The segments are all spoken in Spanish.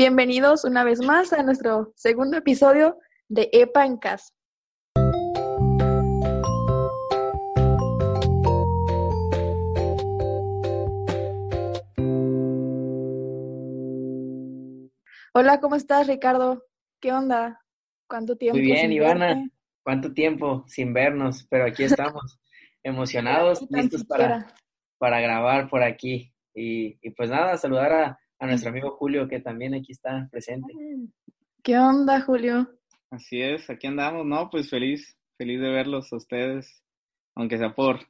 Bienvenidos una vez más a nuestro segundo episodio de EPA en casa. Hola, ¿cómo estás, Ricardo? ¿Qué onda? ¿Cuánto tiempo? Muy bien, Ivana. ¿Cuánto tiempo sin vernos? Pero aquí estamos, emocionados, listos para, para grabar por aquí. Y, pues nada, saludar a, a, nuestro amigo Julio, que también aquí está presente. ¿Qué onda, Julio? Así es, aquí andamos, ¿no? Pues feliz, feliz de verlos a ustedes, aunque sea por,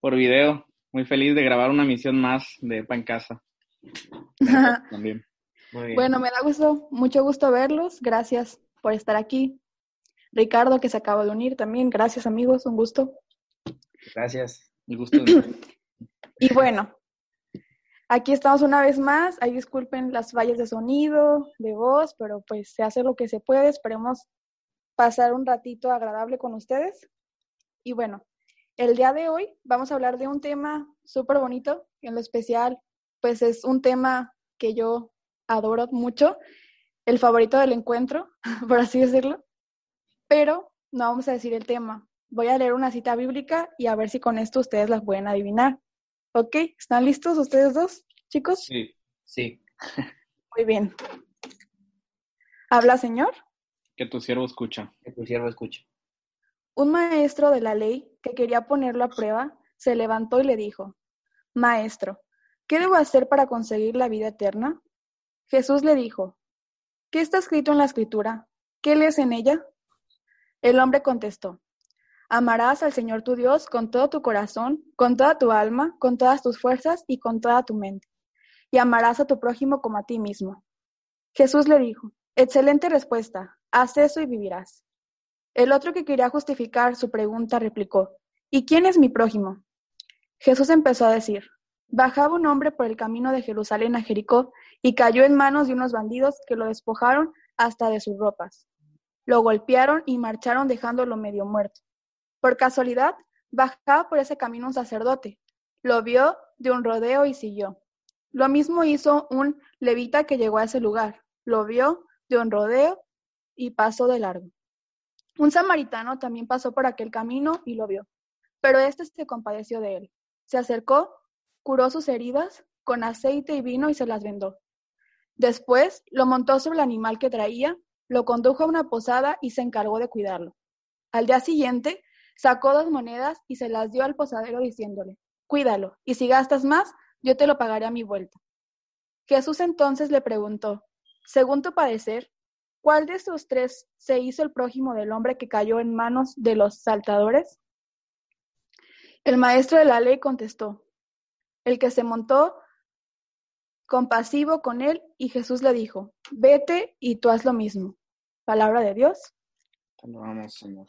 por video. Muy feliz de grabar una misión más de EPA en casa. también. Bueno, me da gusto, mucho gusto verlos. Gracias por estar aquí. Ricardo, que se acaba de unir también. Gracias, amigos. Un gusto. Gracias. El gusto. y bueno, aquí estamos una vez más. Ahí disculpen las fallas de sonido, de voz, pero pues se hace lo que se puede. Esperemos pasar un ratito agradable con ustedes. Y bueno, el día de hoy vamos a hablar de un tema súper bonito. En lo especial, pues es un tema que yo adoro mucho, el favorito del encuentro, por así decirlo, pero no vamos a decir el tema. Voy a leer una cita bíblica y a ver si con esto ustedes las pueden adivinar. ¿Ok? ¿Están listos ustedes dos, chicos? Sí, sí. Muy bien. ¿Habla, Señor? Que tu siervo escucha. Que tu siervo escucha. Un maestro de la ley que quería ponerlo a prueba se levantó y le dijo, Maestro, ¿qué debo hacer para conseguir la vida eterna? Jesús le dijo, ¿Qué está escrito en la escritura? ¿Qué lees en ella? El hombre contestó, Amarás al Señor tu Dios con todo tu corazón, con toda tu alma, con todas tus fuerzas y con toda tu mente, y amarás a tu prójimo como a ti mismo. Jesús le dijo, Excelente respuesta, haz eso y vivirás. El otro que quería justificar su pregunta replicó, ¿Y quién es mi prójimo? Jesús empezó a decir, Bajaba un hombre por el camino de Jerusalén a Jericó y cayó en manos de unos bandidos que lo despojaron hasta de sus ropas. Lo golpearon y marcharon dejándolo medio muerto. Por casualidad, bajaba por ese camino un sacerdote. Lo vio de un rodeo y siguió. Lo mismo hizo un levita que llegó a ese lugar. Lo vio de un rodeo y pasó de largo. Un samaritano también pasó por aquel camino y lo vio, pero éste se compadeció de él. Se acercó curó sus heridas con aceite y vino y se las vendó. Después lo montó sobre el animal que traía, lo condujo a una posada y se encargó de cuidarlo. Al día siguiente sacó dos monedas y se las dio al posadero diciéndole, Cuídalo, y si gastas más, yo te lo pagaré a mi vuelta. Jesús entonces le preguntó, Según tu padecer, ¿cuál de estos tres se hizo el prójimo del hombre que cayó en manos de los saltadores? El maestro de la ley contestó, el que se montó compasivo con él y Jesús le dijo, vete y tú haz lo mismo. Palabra de Dios. Señor.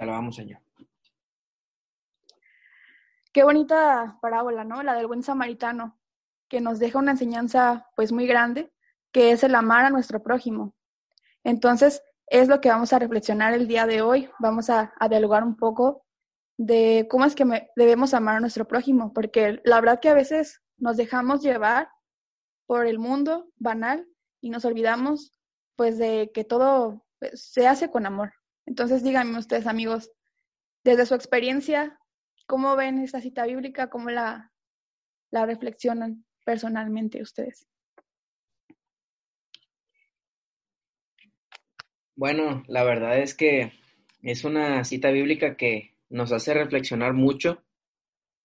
Te alabamos, Señor. Qué bonita parábola, ¿no? La del buen samaritano, que nos deja una enseñanza pues muy grande, que es el amar a nuestro prójimo. Entonces, es lo que vamos a reflexionar el día de hoy. Vamos a, a dialogar un poco de cómo es que debemos amar a nuestro prójimo, porque la verdad que a veces nos dejamos llevar por el mundo banal y nos olvidamos pues de que todo pues, se hace con amor. Entonces díganme ustedes amigos, desde su experiencia, ¿cómo ven esta cita bíblica? ¿Cómo la, la reflexionan personalmente ustedes? Bueno, la verdad es que es una cita bíblica que nos hace reflexionar mucho.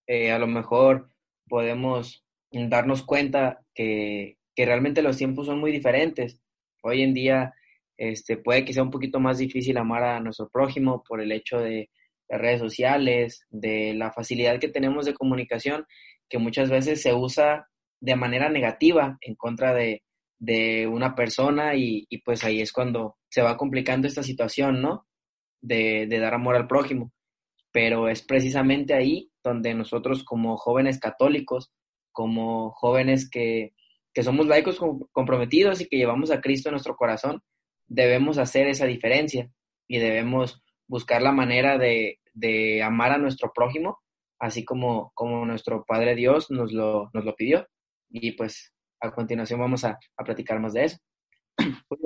Eh, a lo mejor podemos darnos cuenta que, que, realmente los tiempos son muy diferentes. Hoy en día este, puede que sea un poquito más difícil amar a nuestro prójimo por el hecho de las redes sociales, de la facilidad que tenemos de comunicación, que muchas veces se usa de manera negativa en contra de, de una persona y, y, pues ahí es cuando se va complicando esta situación, ¿no? De, de dar amor al prójimo pero es precisamente ahí donde nosotros como jóvenes católicos, como jóvenes que, somos laicos comprometidos y que llevamos a Cristo en nuestro corazón, debemos hacer esa diferencia y debemos buscar la manera de, amar a nuestro prójimo, así como, como nuestro Padre Dios nos lo, nos lo pidió. Y pues a continuación vamos a, a platicar más de eso.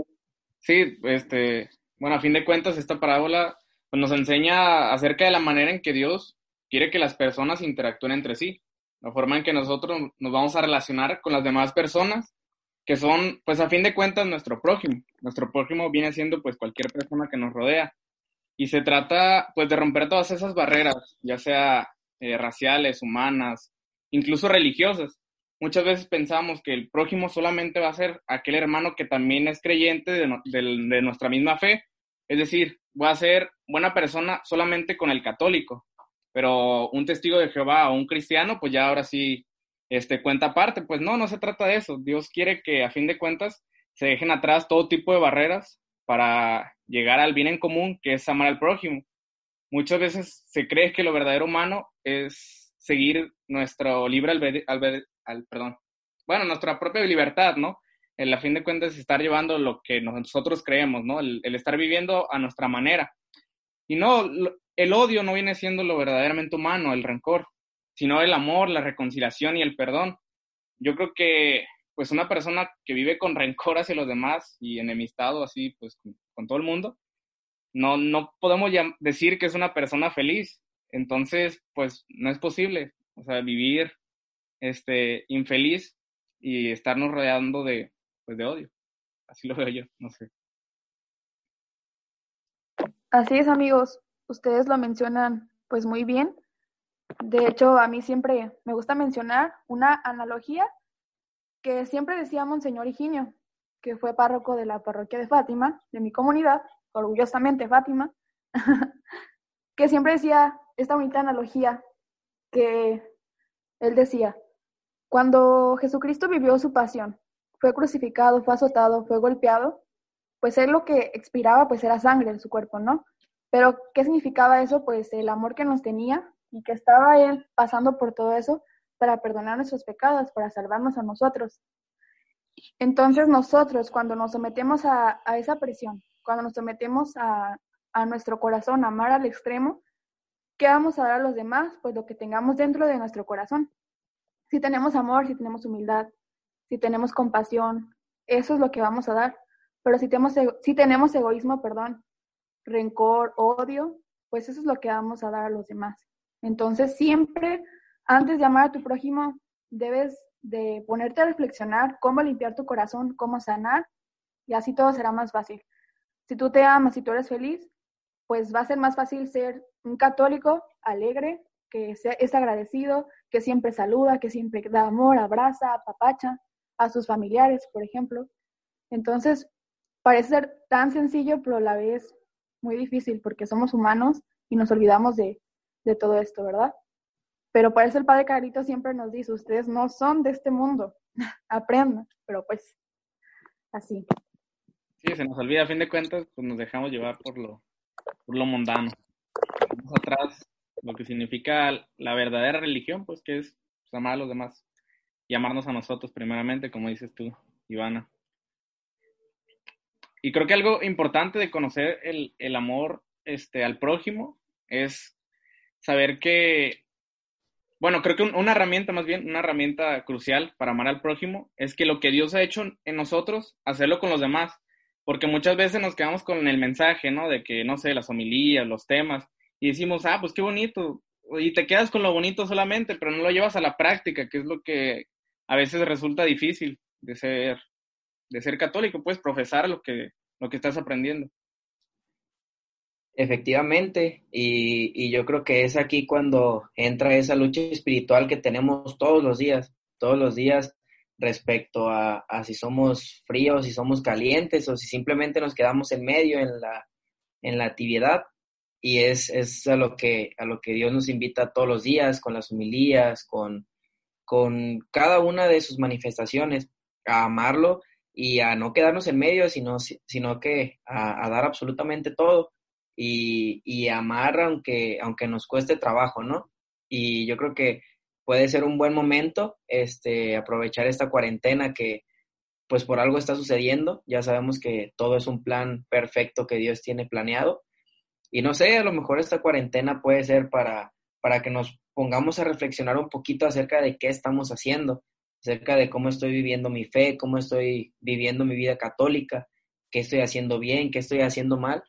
Sí, este, bueno, a fin de cuentas, esta parábola pues, nos enseña acerca de la manera en que Dios quiere que las personas interactúen entre sí, la forma en que nosotros nos vamos a relacionar con las demás personas, que son, pues a fin de cuentas, nuestro prójimo. Nuestro prójimo viene siendo, pues, cualquier persona que nos rodea. Y se trata, pues, de romper todas esas barreras, ya sea eh, raciales, humanas, incluso religiosas. Muchas veces pensamos que el prójimo solamente va a ser aquel hermano que también es creyente de, de nuestra misma fe. Es decir, voy a ser buena persona solamente con el católico, pero un testigo de Jehová o un cristiano, pues ya ahora sí este, cuenta aparte. Pues no, no se trata de eso. Dios quiere que a fin de cuentas se dejen atrás todo tipo de barreras para llegar al bien en común, que es amar al prójimo. Muchas veces se cree que lo verdadero humano es seguir nuestro libre albedrío, al, perdón, bueno, nuestra propia libertad, ¿no? En la fin de cuentas, estar llevando lo que nosotros creemos, ¿no? El, el estar viviendo a nuestra manera. Y no, el odio no viene siendo lo verdaderamente humano, el rencor, sino el amor, la reconciliación y el perdón. Yo creo que pues una persona que vive con rencor hacia los demás y enemistado así pues con, todo el mundo, no, no podemos decir que es una persona feliz. Entonces, pues no es posible, o sea, vivir este infeliz y estarnos rodeando de pues de odio. Así lo veo yo, no sé. Así es, amigos ustedes lo mencionan pues muy bien. De hecho, a mí siempre me gusta mencionar una analogía que siempre decía Monseñor Higinio, que fue párroco de la parroquia de Fátima, de mi comunidad, orgullosamente Fátima, que siempre decía esta bonita analogía que él decía, cuando Jesucristo vivió su pasión, fue crucificado, fue azotado, fue golpeado, pues él lo que expiraba pues era sangre en su cuerpo, ¿no? Pero, ¿qué significaba eso? Pues el amor que nos tenía y que estaba Él pasando por todo eso para perdonar nuestros pecados, para salvarnos a nosotros. Entonces nosotros, cuando nos sometemos a, esa presión, cuando nos sometemos a, a nuestro corazón, a amar al extremo, ¿qué vamos a dar a los demás? Pues lo que tengamos dentro de nuestro corazón. Si tenemos amor, si tenemos humildad, si tenemos compasión, eso es lo que vamos a dar. Pero si tenemos, si tenemos egoísmo, perdón, rencor, odio, pues eso es lo que vamos a dar a los demás. Entonces, siempre, antes de amar a tu prójimo, debes de ponerte a reflexionar cómo limpiar tu corazón, cómo sanar, y así todo será más fácil. Si tú te amas y tú eres feliz, pues va a ser más fácil ser un católico alegre, que es agradecido, que siempre saluda, que siempre da amor, abraza, apapacha a sus familiares, por ejemplo. Entonces, parece ser tan sencillo, pero a la vez muy difícil porque somos humanos y nos olvidamos de, todo esto, ¿verdad? Pero por eso el Padre Carlito siempre nos dice, ustedes no son de este mundo, aprendan, pero pues así. Sí, se nos olvida, a fin de cuentas, pues nos dejamos llevar por lo, por lo mundano. Dejamos atrás lo que significa la verdadera religión, pues que es pues, amar a los demás y amarnos a nosotros primeramente, como dices tú, Ivana. Y creo que algo importante de conocer el, el amor este, al prójimo es saber que, bueno, creo que una herramienta más bien, una herramienta crucial para amar al prójimo es que lo que Dios ha hecho en nosotros, hacerlo con los demás. Porque muchas veces nos quedamos con el mensaje, ¿no? De que, no sé, las homilías, los temas, y decimos, ah, pues qué bonito, y te quedas con lo bonito solamente, pero no lo llevas a la práctica, que es lo que a veces resulta difícil de ser de ser católico, puedes profesar lo que, lo que estás aprendiendo. Efectivamente, y, yo creo que es aquí cuando entra esa lucha espiritual que tenemos todos los días, todos los días respecto a, si somos fríos, si somos calientes o si simplemente nos quedamos en medio en la, en la tibiedad. Y es, es a, lo que, a lo que Dios nos invita todos los días, con las humilías, con, con cada una de sus manifestaciones, a amarlo y a no quedarnos en medio, sino, sino que a, dar absolutamente todo y, y, amar aunque, aunque nos cueste trabajo, ¿no? Y yo creo que puede ser un buen momento este, aprovechar esta cuarentena que pues por algo está sucediendo, ya sabemos que todo es un plan perfecto que Dios tiene planeado y no sé, a lo mejor esta cuarentena puede ser para, para que nos pongamos a reflexionar un poquito acerca de qué estamos haciendo, acerca de cómo estoy viviendo mi fe, cómo estoy viviendo mi vida católica, qué estoy haciendo bien, qué estoy haciendo mal.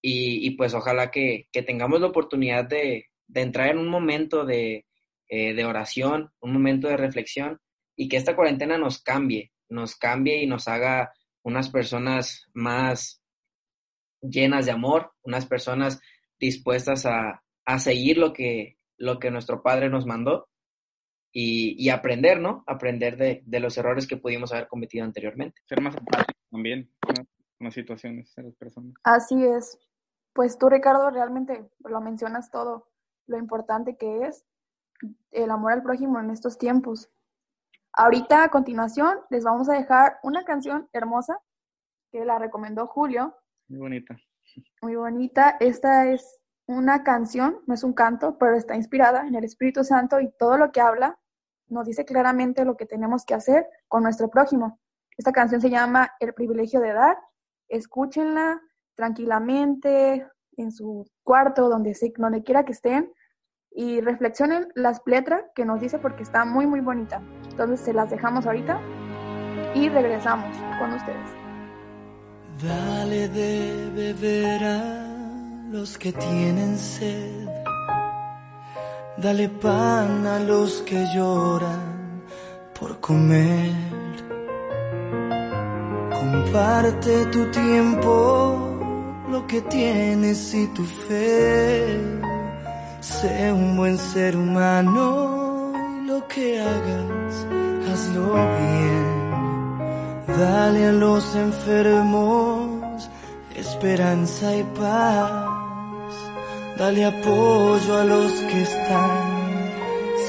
Y, pues ojalá que, tengamos la oportunidad de, entrar en un momento de, eh, de oración, un momento de reflexión y que esta cuarentena nos cambie, nos cambie y nos haga unas personas más llenas de amor, unas personas dispuestas a, a seguir lo que, lo que nuestro Padre nos mandó y, y aprender, ¿no? Aprender de, de, los errores que pudimos haber cometido anteriormente. Ser más empático también con las situaciones de las personas. Así es. Pues tú, Ricardo, realmente lo mencionas todo, lo importante que es el amor al prójimo en estos tiempos. Ahorita, a continuación, les vamos a dejar una canción hermosa que la recomendó Julio. Muy bonita. Muy bonita. Esta es una canción, no es un canto, pero está inspirada en el Espíritu Santo y todo lo que habla nos dice claramente lo que tenemos que hacer con nuestro prójimo. Esta canción se llama El privilegio de dar. Escúchenla tranquilamente en su cuarto, donde, donde quiera que estén, y reflexionen las letras que nos dice porque está muy, muy bonita. Entonces se las dejamos ahorita y regresamos con ustedes. Dale de beber a los que tienen sed. Dale pan a los que lloran por comer. Comparte tu tiempo, lo que tienes y tu fe. Sé un buen ser humano, lo que hagas, hazlo bien. Dale a los enfermos esperanza y paz. Dale apoyo a los que están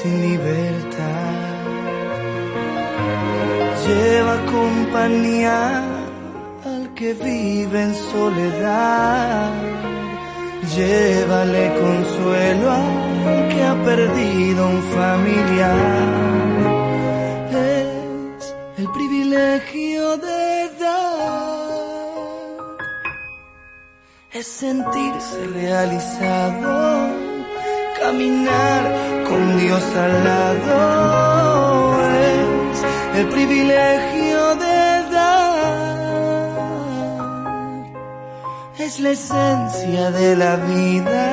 sin libertad. Lleva compañía que vive en soledad. Llévale consuelo al que ha perdido un familiar. El privilegio de dar. Es sentirse realizado, caminar con Dios al lado, es el privilegio es la esencia de la vida,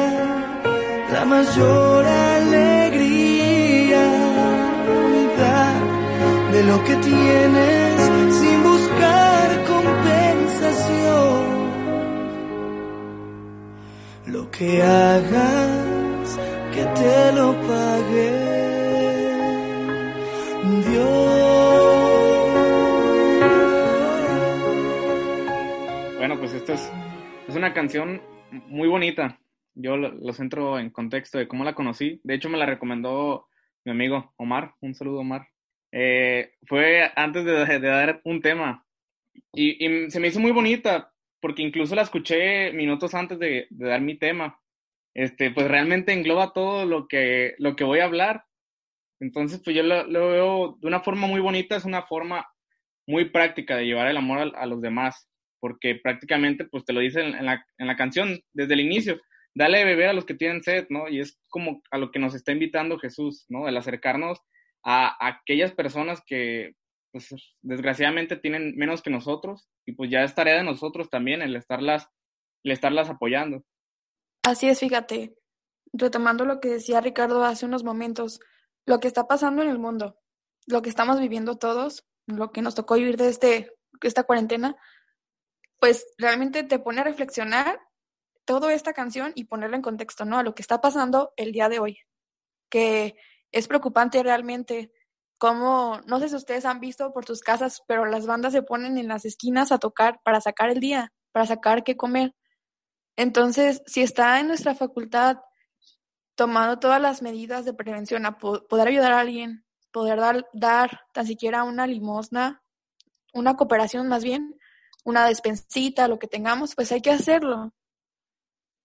la mayor alegría de lo que tienes sin buscar compensación. Lo que hagas, que te lo pague Dios. Bueno, pues esta es, es una canción muy bonita. Yo lo, lo centro en contexto de cómo la conocí. De hecho, me la recomendó mi amigo Omar. Un saludo, Omar. Eh, fue antes de, dar un tema y, se me hizo muy bonita porque incluso la escuché minutos antes de, dar mi tema. Este, pues realmente engloba todo lo que, lo que voy a hablar. Entonces, pues yo lo, veo de una forma muy bonita, es una forma muy práctica de llevar el amor a, los demás, porque prácticamente, pues te lo dice en, la, en la canción desde el inicio, dale de beber a los que tienen sed, ¿no? Y es como a lo que nos está invitando Jesús, ¿no? El acercarnos a, aquellas personas que pues, desgraciadamente tienen menos que nosotros y pues ya es tarea de nosotros también el estarlas, el estarlas apoyando. Así es, fíjate, retomando lo que decía Ricardo hace unos momentos, lo que está pasando en el mundo, lo que estamos viviendo todos, lo que nos tocó vivir de este, esta cuarentena, pues realmente te pone a reflexionar toda esta canción y ponerla en contexto, ¿no? A lo que está pasando el día de hoy. Que es preocupante realmente cómo, no sé si ustedes han visto por sus casas, pero las bandas se ponen en las esquinas a tocar para sacar el día, para sacar qué comer. Entonces, si está en nuestra facultad tomando todas las medidas de prevención a poder ayudar a alguien, poder dar tan siquiera una limosna, una cooperación más bien, una despensita, lo que tengamos, pues hay que hacerlo.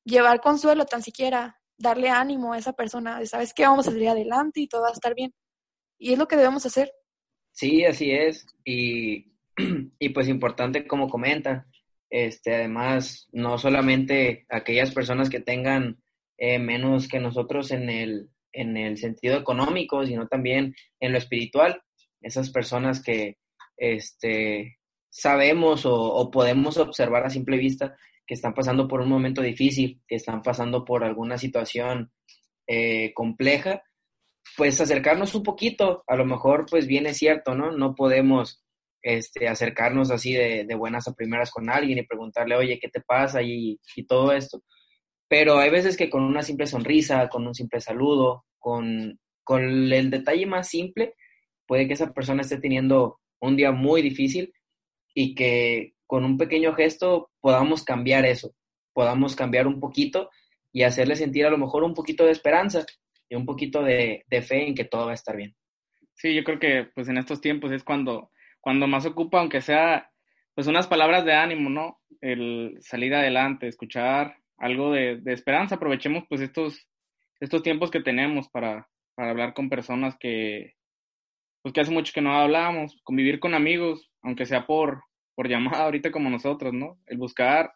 Llevar consuelo tan siquiera, darle ánimo a esa persona de, sabes que vamos a salir adelante y todo va a estar bien. Y es lo que debemos hacer. Sí, así es. Y, y pues importante como comentan, este, además, no solamente aquellas personas que tengan eh, menos que nosotros en el, en el sentido económico, sino también en lo espiritual. esas personas que este, sabemos o, podemos observar a simple vista que están pasando por un momento difícil, que están pasando por alguna situación eh, compleja, pues acercarnos un poquito, a lo mejor pues bien es cierto, ¿no? No podemos este, acercarnos así de, buenas a primeras con alguien y preguntarle, oye, ¿qué te pasa? Y, y, todo esto. Pero hay veces que con una simple sonrisa, con un simple saludo, con, con el detalle más simple, puede que esa persona esté teniendo un día muy difícil y que con un pequeño gesto podamos cambiar eso, podamos cambiar un poquito y hacerle sentir a lo mejor un poquito de esperanza y un poquito de, fe en que todo va a estar bien. Sí, yo creo que pues en estos tiempos es cuando, cuando más ocupa, aunque sea pues unas palabras de ánimo, ¿no? El salir adelante, escuchar algo de, esperanza, aprovechemos pues estos, estos tiempos que tenemos para, para hablar con personas que, pues que hace mucho que no hablábamos, convivir con amigos, aunque sea por, por llamada ahorita como nosotros, ¿no? El buscar,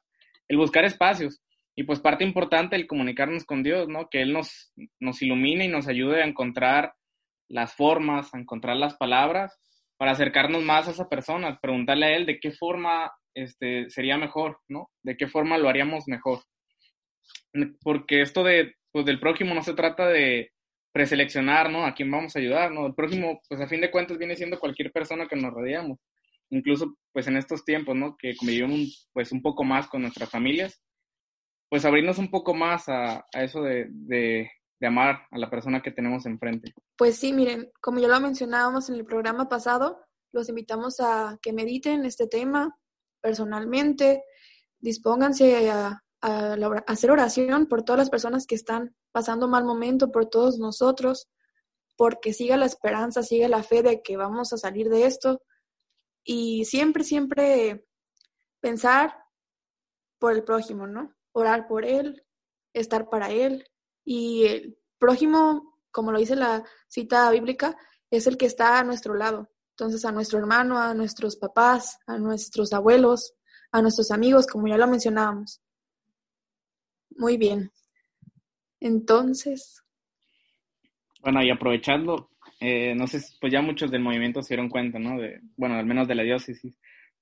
el buscar espacios. Y pues parte importante el comunicarnos con Dios, ¿no? Que Él nos, nos ilumine y nos ayude a encontrar las formas, a encontrar las palabras para acercarnos más a esa persona, preguntarle a Él de qué forma este, sería mejor, ¿no? De qué forma lo haríamos mejor. Porque esto de, pues, del prójimo no se trata de, preseleccionar, ¿no? A quién vamos a ayudar, ¿no? El próximo, pues a fin de cuentas viene siendo cualquier persona que nos rodeamos. Incluso, pues en estos tiempos, ¿no? Que convivimos, pues un poco más con nuestras familias, pues abrirnos un poco más a, eso de, de, de, amar a la persona que tenemos enfrente. Pues sí, miren, como ya lo mencionábamos en el programa pasado, los invitamos a que mediten este tema personalmente, dispónganse a, a, hacer oración por todas las personas que están pasando mal momento, por todos nosotros, porque siga la esperanza, siga la fe de que vamos a salir de esto y siempre, siempre pensar por el prójimo, ¿no? Orar por él, estar para él y el prójimo, como lo dice la cita bíblica, es el que está a nuestro lado. Entonces a nuestro hermano, a nuestros papás, a nuestros abuelos, a nuestros amigos, como ya lo mencionábamos. Muy bien. Entonces. Bueno, y aprovechando, eh, no sé, pues ya muchos del movimiento se dieron cuenta, ¿no? De, bueno, al menos de la diócesis,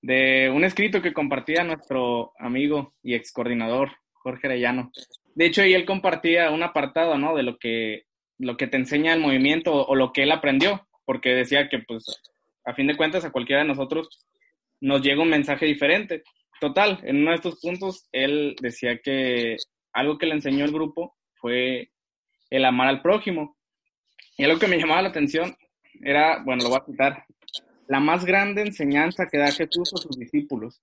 de un escrito que compartía nuestro amigo y ex coordinador, Jorge Arellano. De hecho, ahí él compartía un apartado, ¿no? De lo que, lo que te enseña el movimiento o lo que él aprendió, porque decía que, pues, a fin de cuentas, a cualquiera de nosotros nos llega un mensaje diferente. Total, en uno de estos puntos, él decía que algo que le enseñó el grupo fue el amar al prójimo. Y algo que me llamaba la atención era, bueno, lo voy a citar, la más grande enseñanza que da Jesús a sus discípulos.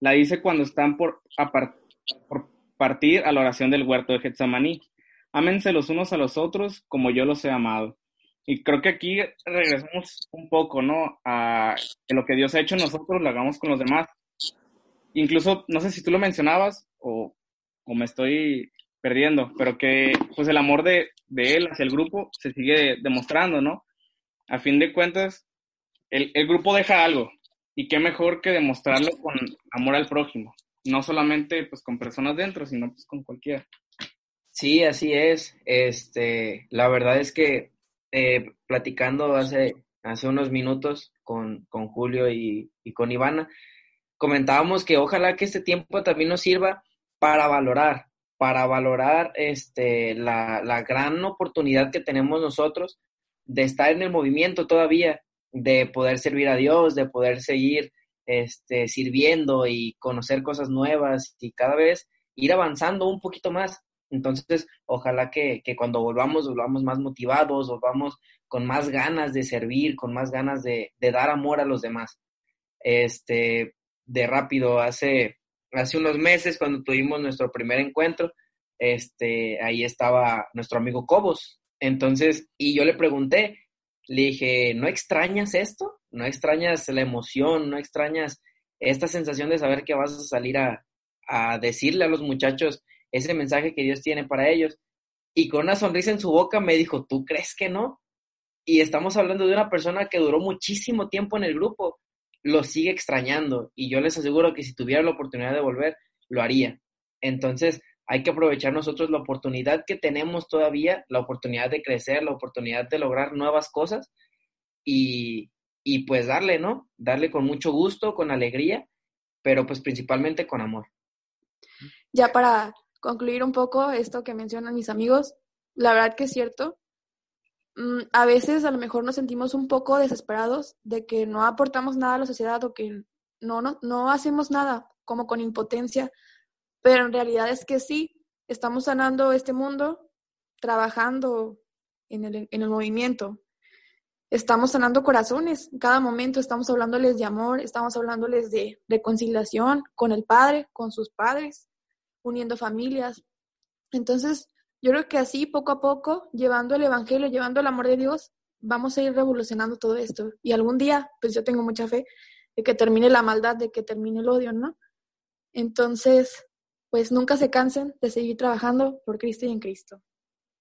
La dice cuando están por, por partir a la oración del huerto de Getsemaní. Ámense los unos a los otros como yo los he amado. Y creo que aquí regresamos un poco, ¿no? A lo que Dios ha hecho nosotros lo hagamos con los demás. Incluso, no sé si tú lo mencionabas o o me estoy perdiendo, pero que pues el amor de, él hacia el grupo se sigue demostrando, ¿no? A fin de cuentas, el, grupo deja algo y qué mejor que demostrarlo con amor al prójimo, no solamente pues con personas dentro, sino pues con cualquiera. Sí, así es. Este, la verdad es que eh, platicando hace, hace unos minutos con, con Julio y, y con Ivana, comentábamos que ojalá que este tiempo también nos sirva para valorar, para valorar este, la, la gran oportunidad que tenemos nosotros de estar en el movimiento todavía, de poder servir a Dios, de poder seguir este, sirviendo y conocer cosas nuevas y cada vez ir avanzando un poquito más. Entonces, ojalá que, que, cuando volvamos, volvamos más motivados, volvamos con más ganas de servir, con más ganas de, de dar amor a los demás. Este, de rápido, hace, hace unos meses cuando tuvimos nuestro primer encuentro, este, ahí estaba nuestro amigo Cobos. Entonces, y yo le pregunté, le dije, ¿no extrañas esto? ¿No extrañas la emoción? ¿No extrañas esta sensación de saber que vas a salir a, a decirle a los muchachos ese mensaje que Dios tiene para ellos? Y con una sonrisa en su boca me dijo, ¿tú crees que no? Y estamos hablando de una persona que duró muchísimo tiempo en el grupo lo sigue extrañando y yo les aseguro que si tuviera la oportunidad de volver, lo haría. Entonces, hay que aprovechar nosotros la oportunidad que tenemos todavía, la oportunidad de crecer, la oportunidad de lograr nuevas cosas y, y pues darle, ¿no? Darle con mucho gusto, con alegría, pero pues principalmente con amor. Ya para concluir un poco esto que mencionan mis amigos, la verdad que es cierto. Mm, a veces a lo mejor nos sentimos un poco desesperados de que no aportamos nada a la sociedad o que no, no, no hacemos nada, como con impotencia, pero en realidad es que sí, estamos sanando este mundo, trabajando en el, en el movimiento, estamos sanando corazones, cada momento estamos hablándoles de amor, estamos hablándoles de reconciliación con el Padre, con sus padres, uniendo familias. Entonces, yo creo que así, poco a poco, llevando el Evangelio, llevando el amor de Dios, vamos a ir revolucionando todo esto. Y algún día, pues yo tengo mucha fe de que termine la maldad, de que termine el odio, ¿no? Entonces, pues nunca se cansen de seguir trabajando por Cristo y en Cristo.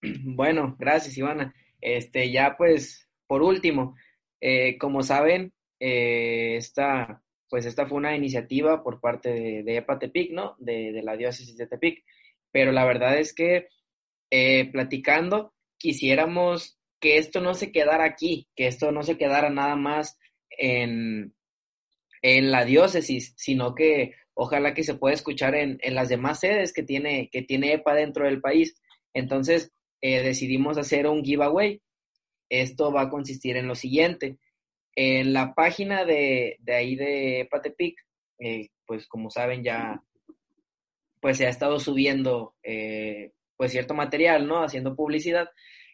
Bueno, gracias, Ivana. Este, ya pues, por último, eh, como saben, eh, esta, pues esta fue una iniciativa por parte de, de EPA Tepic, ¿no? De, de, la diócesis de Tepic. Pero la verdad es que eh, platicando, quisiéramos que esto no se quedara aquí, que esto no se quedara nada más en, en la diócesis, sino que ojalá que se pueda escuchar en, en, las demás sedes que tiene, que tiene EPA dentro del país. Entonces, eh, decidimos hacer un giveaway. Esto va a consistir en lo siguiente. En la página de, de ahí de EPA Tepic, eh, pues como saben ya, pues se ha estado subiendo eh, pues cierto material, ¿no? Haciendo publicidad.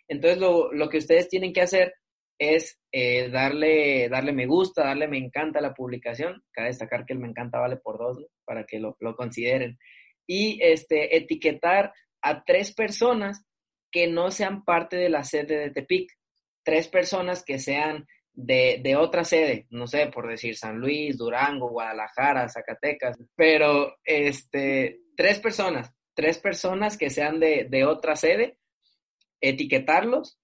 Entonces lo, lo que ustedes tienen que hacer es eh, darle, darle me gusta, darle me encanta a la publicación. Cabe destacar que el me encanta vale por dos, ¿no? para que lo, lo, consideren. Y este, etiquetar a tres personas que no sean parte de la sede de Tepic. Tres personas que sean de, de, otra sede, no sé, por decir San Luis, Durango, Guadalajara, Zacatecas, pero este, tres personas tres personas que sean de, de otra sede, etiquetarlos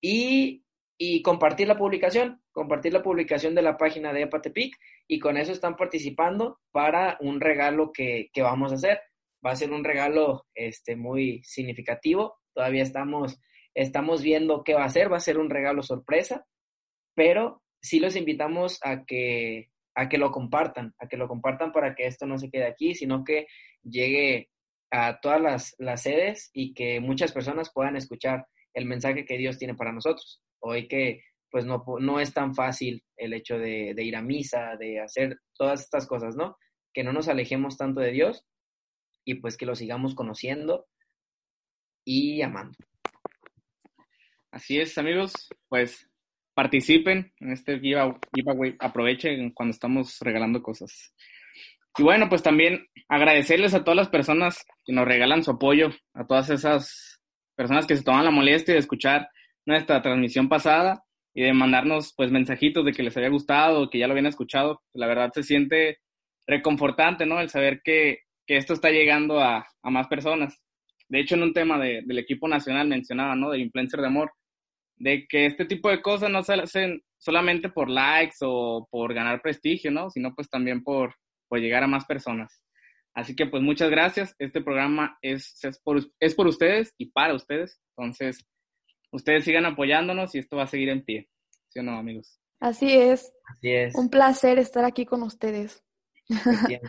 y, y, compartir la publicación, compartir la publicación de la página de Epatepic y con eso están participando para un regalo que, que, vamos a hacer. Va a ser un regalo este, muy significativo. Todavía estamos, estamos viendo qué va a ser. Va a ser un regalo sorpresa, pero sí los invitamos a que, a que lo compartan, a que lo compartan para que esto no se quede aquí, sino que llegue a todas las, las, sedes y que muchas personas puedan escuchar el mensaje que Dios tiene para nosotros. Hoy que pues no, no es tan fácil el hecho de, de, ir a misa, de hacer todas estas cosas, ¿no? Que no nos alejemos tanto de Dios y pues que lo sigamos conociendo y amando. Así es, amigos, pues participen en este giveaway, aprovechen cuando estamos regalando cosas. Y bueno, pues también agradecerles a todas las personas que nos regalan su apoyo, a todas esas personas que se toman la molestia de escuchar nuestra transmisión pasada y de mandarnos pues mensajitos de que les había gustado, que ya lo habían escuchado. La verdad se siente reconfortante, ¿no? El saber que, que esto está llegando a, a, más personas. De hecho, en un tema de, del equipo nacional mencionaba, ¿no? De influencer de amor, de que este tipo de cosas no se hacen solamente por likes o por ganar prestigio, ¿no? Sino pues también por, por llegar a más personas. Así que pues muchas gracias. Este programa es, es, por, es por ustedes y para ustedes. Entonces, ustedes sigan apoyándonos y esto va a seguir en pie. ¿Sí o no, amigos? Así es. Así es. Un placer estar aquí con ustedes.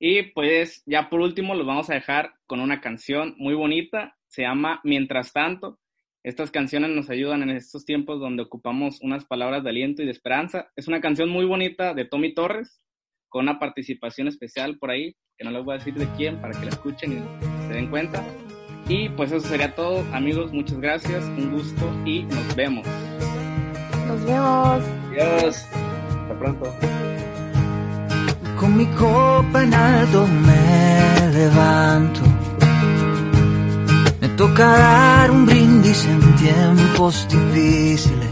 y pues ya por último los vamos a dejar con una canción muy bonita. Se llama Mientras tanto. Estas canciones nos ayudan en estos tiempos donde ocupamos unas palabras de aliento y de esperanza. Es una canción muy bonita de Tommy Torres con una participación especial por ahí, que no les voy a decir de quién, para que la escuchen y se den cuenta. Y pues eso sería todo, amigos, muchas gracias, un gusto y nos vemos. Nos vemos. Adiós. Hasta pronto. Con mi copa en alto me levanto. Me toca dar un brindis en tiempos difíciles.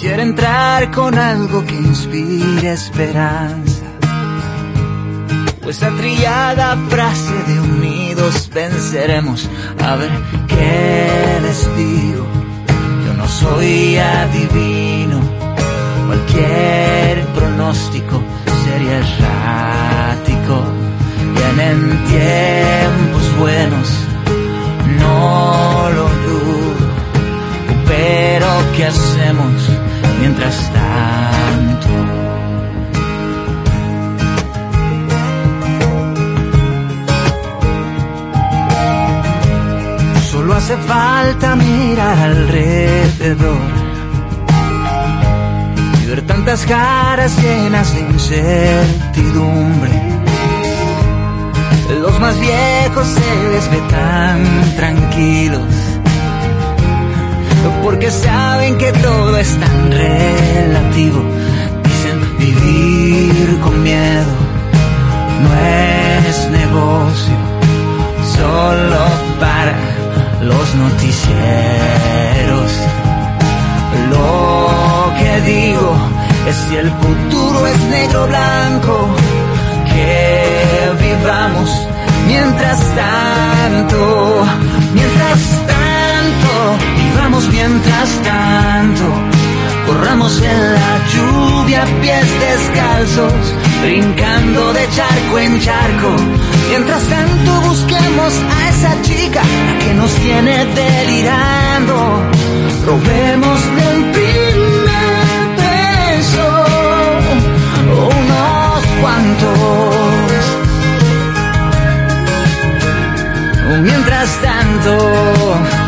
Quisiera entrar con algo que inspire esperanza. O esa trillada frase de unidos venceremos. A ver qué les digo. Yo no soy adivino. Cualquier pronóstico sería errático. Vienen tiempos buenos. No lo dudo. Pero ¿qué hacemos? Mientras tanto. Solo hace falta mirar alrededor y ver tantas caras llenas de incertidumbre. Los más viejos se les ve tan tranquilos porque saben que todo es tan relativo. Dicen vivir con miedo no es negocio, solo para los noticieros. Lo que digo es si el futuro es negro blanco, que vivamos mientras tanto, En la lluvia, pies descalzos, brincando de charco en charco. Mientras tanto busquemos a esa chica que nos tiene delirando. Robemos de un primer beso unos cuantos. Mientras tanto.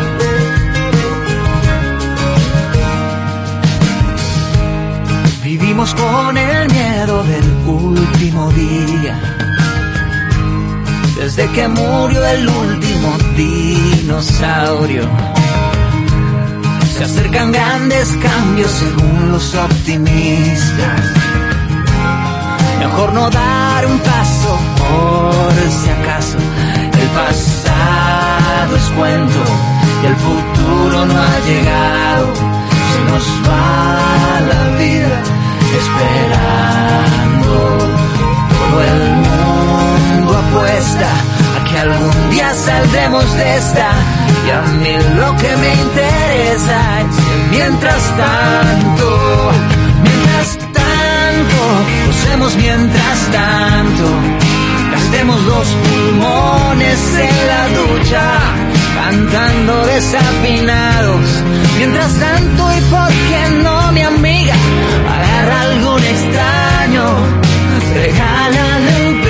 Con el miedo del último día. Desde que murió el último dinosaurio. Se acercan grandes cambios según los optimistas. Mejor no dar un paso por si acaso. El pasado es cuento y el futuro no ha llegado. A que algún día saldremos de esta. Y a mí lo que me interesa es que mientras tanto, mientras tanto, usemos mientras tanto. Gastemos los pulmones en la ducha, cantando desafinados. Mientras tanto, y por qué no, mi amiga, agarra algún extraño, regálale un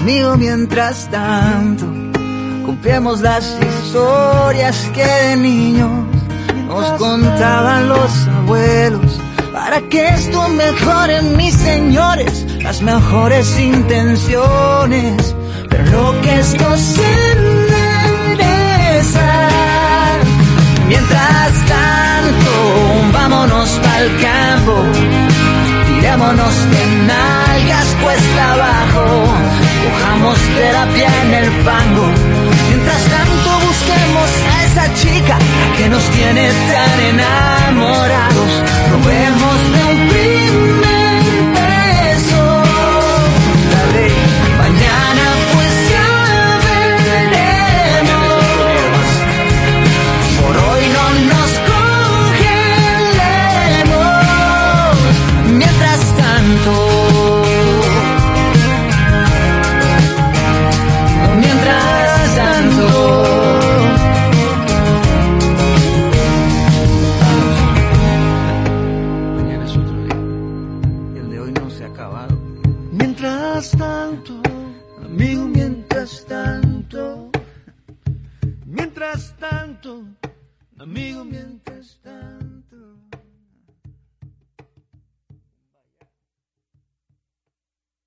amigo, mientras tanto, cumplemos las historias que de niños nos contaban los abuelos. Para que esto mejore, mis señores, las mejores intenciones. Pero lo que esto se merece. Mientras tanto, vámonos pa'l campo, tirémonos de nalgas cuesta abajo, cojamos terapia en el fango. Mientras tanto,